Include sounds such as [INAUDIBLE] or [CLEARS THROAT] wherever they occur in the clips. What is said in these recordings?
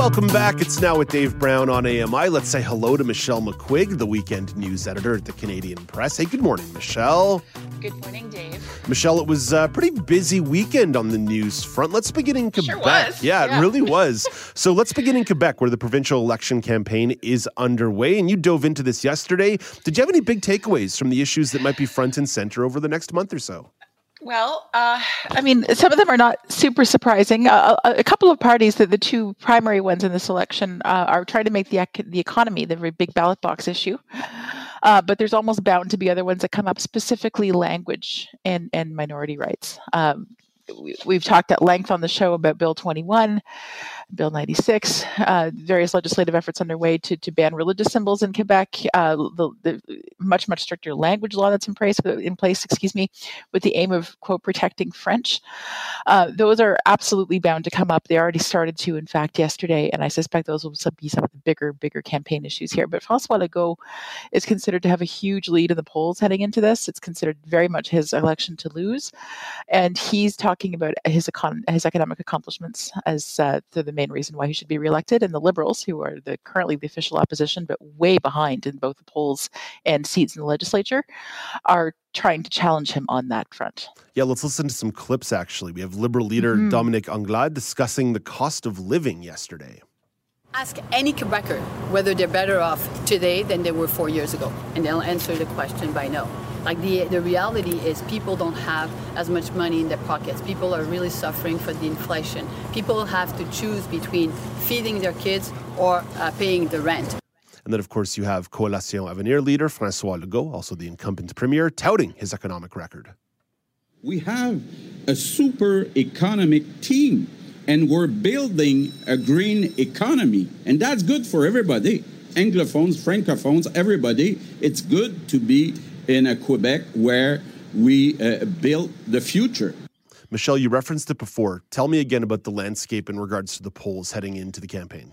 Welcome back. It's now with Dave Brown on AMI. Let's say hello to Michelle McQuigge, the weekend news editor at the Canadian Press. Hey, good morning, Michelle. Good morning, Dave. Michelle, it was a pretty busy weekend on the news front. Let's begin in Quebec. Sure. Yeah, Yeah. it really [LAUGHS] was. so let's begin in Quebec, where the provincial election campaign is underway. And you dove into this yesterday. Did you have any big takeaways from the issues that might be front and center over the next month or so? Well, uh, I mean, some of them are not super surprising. Uh, a, couple of parties, that the two primary ones in this election, uh, are trying to make the the economy the very big ballot box issue. Uh, but there's almost bound to be other ones that come up, specifically language and and minority rights. Um, we've talked at length on the show about Bill 21, Bill 96, uh, various legislative efforts underway to, to ban religious symbols in Quebec, uh, the, the much much stricter language law that's in place in place, excuse me, with the aim of quote protecting French. Uh, those are absolutely bound to come up. They already started to, in fact, yesterday, and I suspect those will be some of the bigger bigger campaign issues here. But François Legault is considered to have a huge lead in the polls heading into this. It's considered very much his election to lose, and he's talking about his econ- his economic accomplishments as uh, the, the main reason why he should be reelected. And the Liberals, who are the currently the official opposition, but way behind in both the polls and seats in the legislature, are trying to challenge him on that front. Yeah, let's listen to some clips actually. We have Liberal leader Mhm. Dominique Anglade discussing the cost of living yesterday. Ask any Quebecer whether they're better off today than they were four years ago, and they'll answer the question by no. Like the the reality is, people don't have as much money in their pockets. People are really suffering for the inflation. People have to choose between feeding their kids or uh, paying the rent. And then, of course, you have Coalition Avenir leader Francois Legault, also the incumbent premier, touting his economic record. We have a super economic team and we're building a green economy. And that's good for everybody Anglophones, Francophones, everybody. It's good to be in a Quebec where we uh, build the future. Michelle, you referenced it before. Tell me again about the landscape in regards to the polls heading into the campaign.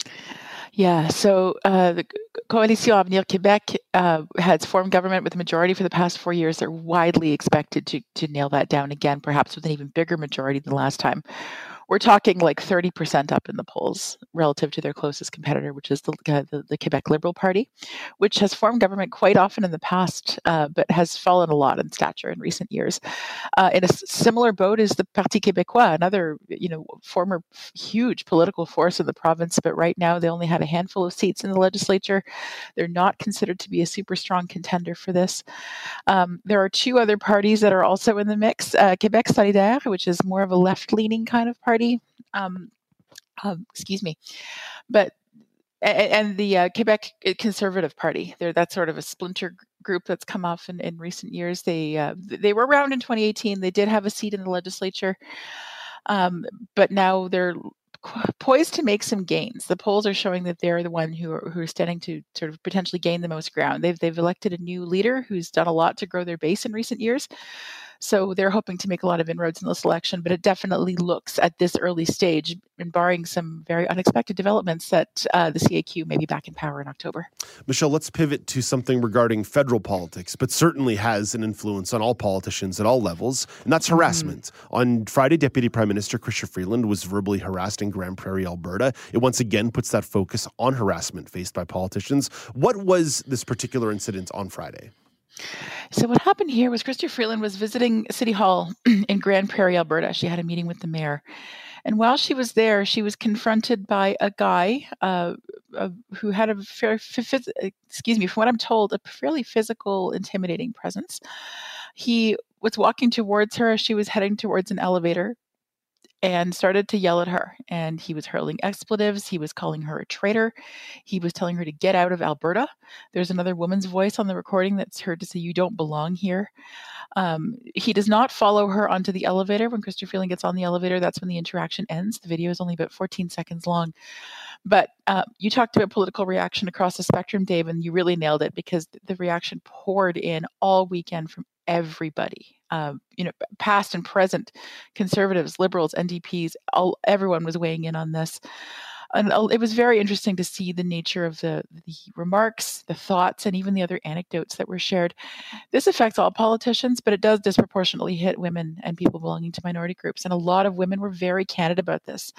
Yeah, so uh, the Coalition Avenir Québec uh, has formed government with a majority for the past four years. They're widely expected to, to nail that down again, perhaps with an even bigger majority than last time. We're talking like 30% up in the polls relative to their closest competitor, which is the, uh, the, the Quebec Liberal Party, which has formed government quite often in the past, uh, but has fallen a lot in stature in recent years. Uh, in a similar boat is the Parti Québécois, another you know former huge political force in the province, but right now they only have a handful of seats in the legislature. They're not considered to be a super strong contender for this. Um, there are two other parties that are also in the mix: uh, Quebec Solidaire, which is more of a left-leaning kind of party. Um, um, excuse me, but and the uh, Quebec Conservative Party. They're that's sort of a splinter group that's come off in, in recent years. They uh, they were around in 2018. They did have a seat in the legislature, um, but now they're poised to make some gains. The polls are showing that they're the one who are, who are standing to sort of potentially gain the most ground. They've they've elected a new leader who's done a lot to grow their base in recent years. So they're hoping to make a lot of inroads in this election, but it definitely looks at this early stage, and barring some very unexpected developments, that uh, the CAQ may be back in power in October. Michelle, let's pivot to something regarding federal politics, but certainly has an influence on all politicians at all levels, and that's harassment. On Friday, Deputy Prime Minister Chrystia Freeland was verbally harassed in Grande Prairie, Alberta. It once again puts that focus on harassment faced by politicians. What was this particular incident on Friday? So what happened here was Chrystia Freeland was visiting City Hall [CLEARS THROAT] in Grande Prairie, Alberta. She had a meeting with the mayor. And while she was there, she was confronted by a guy uh, uh, who had a fair, excuse me, from what I'm told, a fairly physical, intimidating presence. He was walking towards her as she was heading towards an elevator, and started to yell at her. And he was hurling expletives. He was calling her a traitor. He was telling her to get out of Alberta. There's another woman's voice on the recording that's heard to say, You don't belong here. Um, he does not follow her onto the elevator. When Chrystia Freeland gets on the elevator, that's when the interaction ends. The video is only about 14 seconds long. But uh, you talked about political reaction across the spectrum, Dave, and you really nailed it because the reaction poured in all weekend from everybody. Um, you know, past and present conservatives, liberals, NDPs, all everyone was weighing in on this and it was very interesting to see the nature of the, the remarks, the thoughts, and even the other anecdotes that were shared. This affects all politicians, but it does disproportionately hit women and people belonging to minority groups. And a lot of women were very candid about this.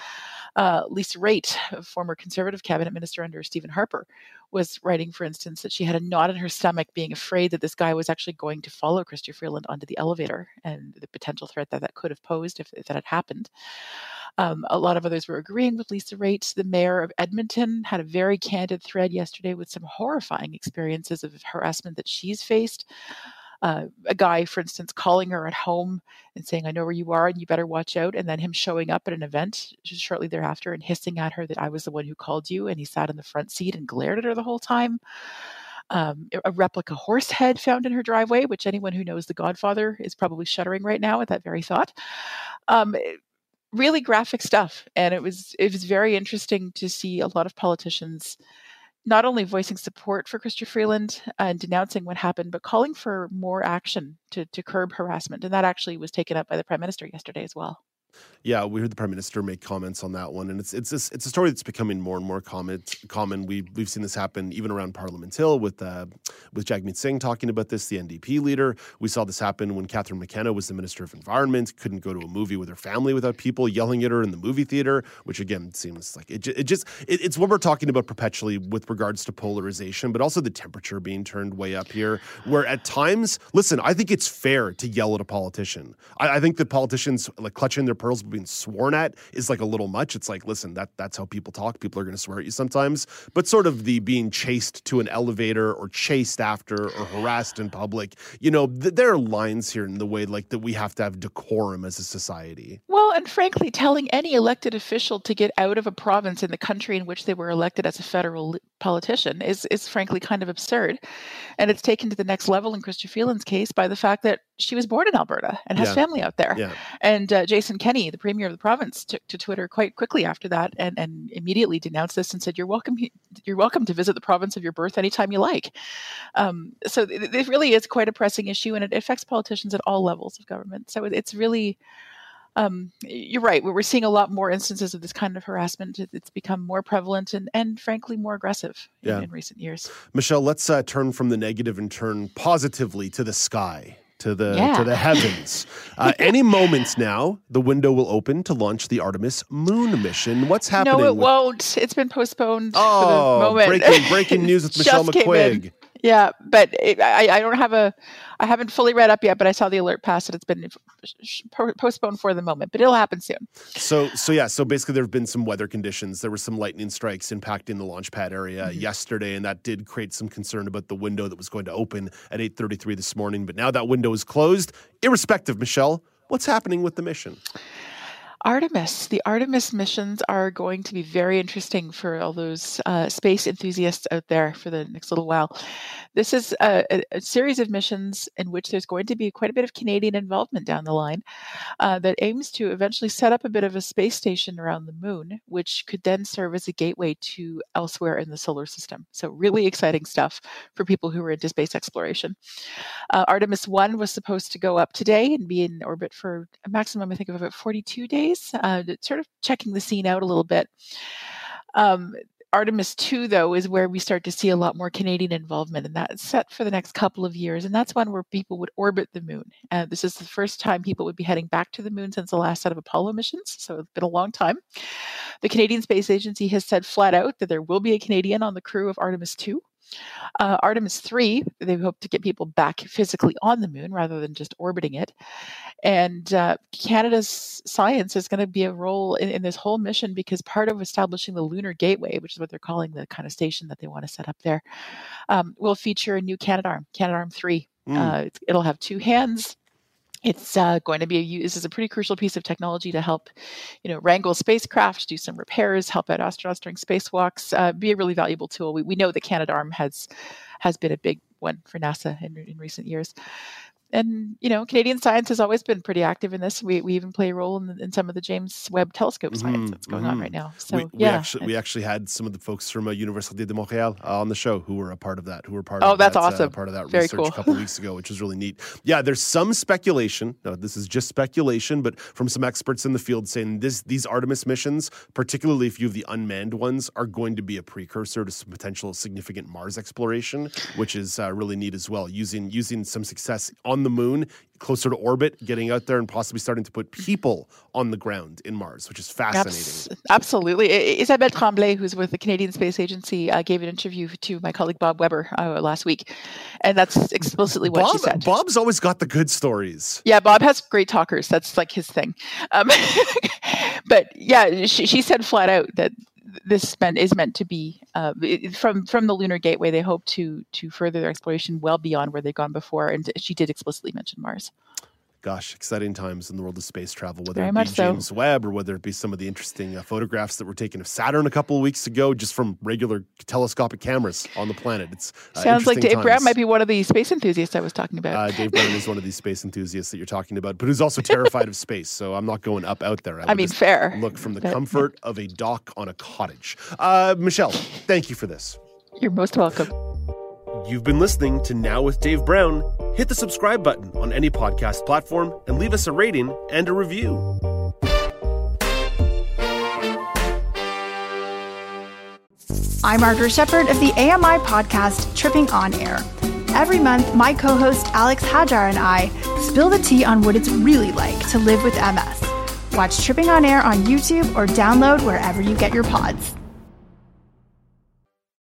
Uh, Lisa Raitt, former Conservative cabinet minister under Stephen Harper, was writing, for instance, that she had a knot in her stomach, being afraid that this guy was actually going to follow Chrystia Freeland onto the elevator and the potential threat that that could have posed if, if that had happened. Um, a lot of others were agreeing with Lisa Raitt. The mayor of Edmonton had a very candid thread yesterday with some horrifying experiences of harassment that she's faced. Uh, a guy, for instance, calling her at home and saying, I know where you are and you better watch out. And then him showing up at an event shortly thereafter and hissing at her that I was the one who called you. And he sat in the front seat and glared at her the whole time. Um, a replica horse head found in her driveway, which anyone who knows The Godfather is probably shuddering right now at that very thought. Um, really graphic stuff, and it was it was very interesting to see a lot of politicians not only voicing support for Chrystia Freeland and denouncing what happened, but calling for more action to, to curb harassment. And that actually was taken up by the Prime Minister yesterday as well. Yeah, we heard the prime minister make comments on that one, and it's it's it's a story that's becoming more and more common. Common. We we've seen this happen even around Parliament Hill with uh, with Jagmeet Singh talking about this, the NDP leader. We saw this happen when Catherine McKenna was the Minister of Environment, couldn't go to a movie with her family without people yelling at her in the movie theater, which again seems like it. It just it, it's what we're talking about perpetually with regards to polarization, but also the temperature being turned way up here. Where at times, listen, I think it's fair to yell at a politician. I, I think that politicians like clutching their pearls being sworn at is like a little much. It's like, listen, that that's how people talk. People are going to swear at you sometimes. But sort of the being chased to an elevator or chased after or harassed in public, you know, th- there are lines here in the way like that we have to have decorum as a society. Well, and frankly, telling any elected official to get out of a province in the country in which they were elected as a federal politician is is frankly kind of absurd. And it's taken to the next level in Chrystia Freeland's case by the fact that she was born in Alberta and has yeah. family out there. Yeah. And uh, Jason Kenney, the premier of the province, took to Twitter quite quickly after that and, and immediately denounced this and said, "You're welcome. You're welcome to visit the province of your birth anytime you like." Um, so it, it, really is quite a pressing issue, and it affects politicians at all levels of government. So it's really. Um, you're right. We're seeing a lot more instances of this kind of harassment. It's become more prevalent and, and frankly, more aggressive in, in recent years. Michelle, let's uh, turn from the negative and turn positively to the sky to the yeah. to the heavens. [LAUGHS] Uh, any moments now, the window will open to launch the Artemis moon mission. What's happening? No, it with... won't. It's been postponed oh, for the moment. Breaking, breaking [LAUGHS] news with Michelle McQuigge. Yeah, but it, I, I don't have a, I haven't fully read up yet, but I saw the alert pass that it's been postponed for the moment, but it'll happen soon. So, so yeah, so basically there have been some weather conditions. There were some lightning strikes impacting the launch pad area mm-hmm. yesterday, and that did create some concern about the window that was going to open at 8:33 this morning. But now that window is closed. Irrespective, Michelle, what's happening with the mission? Artemis. The Artemis missions are going to be very interesting for all those uh, space enthusiasts out there for the next little while. This is a, a, series of missions in which there's going to be quite a bit of Canadian involvement down the line uh, that aims to eventually set up a bit of a space station around the moon, which could then serve as a gateway to elsewhere in the solar system. So, really exciting stuff for people who are into space exploration. Uh, Artemis 1 was supposed to go up today and be in orbit for a maximum, I think, of about 42 days uh, sort of checking the scene out a little bit. Um, Artemis 2, though, is where we start to see a lot more Canadian involvement, and that's set for the next couple of years. And that's one where people would orbit the moon. Uh, this is the first time people would be heading back to the moon since the last set of Apollo missions, so it's been a long time. The Canadian Space Agency has said flat out that there will be a Canadian on the crew of Artemis 2. Uh, Artemis 3, they hope to get people back physically on the moon rather than just orbiting it. And uh, Canada's science is going to be a role in, in, this whole mission because part of establishing the Lunar Gateway, which is what they're calling the kind of station that they want to set up there, um, will feature a new Canadarm, Canadarm 3. Mm. Uh, it'll have two hands it's uh, going to be a this is a pretty crucial piece of technology to help you know wrangle spacecraft do some repairs help out astronauts during spacewalks uh, be a really valuable tool. We, we know the canadarm has has been a big one for nasa in, in recent years and you know, Canadian science has always been pretty active in this. We, we even play a role in, in some of the James Webb Telescope science mm-hmm, that's going mm-hmm. on right now. So we, we yeah, actually we actually had some of the folks from uh, Université de Montréal uh, on the show who were a part of that. Who were part oh, of that's that, awesome. Uh, part of that Very research cool. a couple weeks ago, which was really neat. Yeah, there's some speculation. No, this is just speculation, but from some experts in the field saying this these Artemis missions, particularly if you have the unmanned ones, are going to be a precursor to some potential significant Mars exploration, which is uh, really neat as well. Using using some success on the moon closer to orbit, getting out there and possibly starting to put people on the ground in Mars, which is fascinating. Abs- absolutely. Isabelle Tremblay, who's with the Canadian Space Agency, uh, gave an interview to my colleague Bob Weber uh, last week, and that's explicitly what Bob, she said. Bob's always got the good stories. Yeah, Bob has great talkers. That's like his thing. Um, [LAUGHS] but yeah, she, she said flat out that this meant, is meant to be uh, from from the lunar gateway. They hope to to further their exploration well beyond where they've gone before, and she did explicitly mention Mars gosh, exciting times in the world of space travel, whether Very it be James so. Webb or whether it be some of the interesting uh, photographs that were taken of Saturn a couple of weeks ago, just from regular telescopic cameras on the planet. It's uh, sounds like Dave times. Brown might be one of the space enthusiasts I was talking about. Uh, Dave Brown is one of these space enthusiasts that you're talking about, but who's also terrified of [LAUGHS] space. So I'm not going up out there. I, I mean, fair. Look from the but, comfort of a dock on a cottage. Uh, Michelle, thank you for this. You're most welcome. You've been listening to Now with Dave Brown. Hit the subscribe button on any podcast platform and leave us a rating and a review. I'm Margaret Shepard of the AMI podcast Tripping on Air. Every month, my co host Alex Hajar and I spill the tea on what it's really like to live with MS. Watch Tripping on Air on YouTube or download wherever you get your pods.